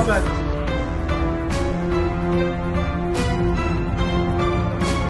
Husband.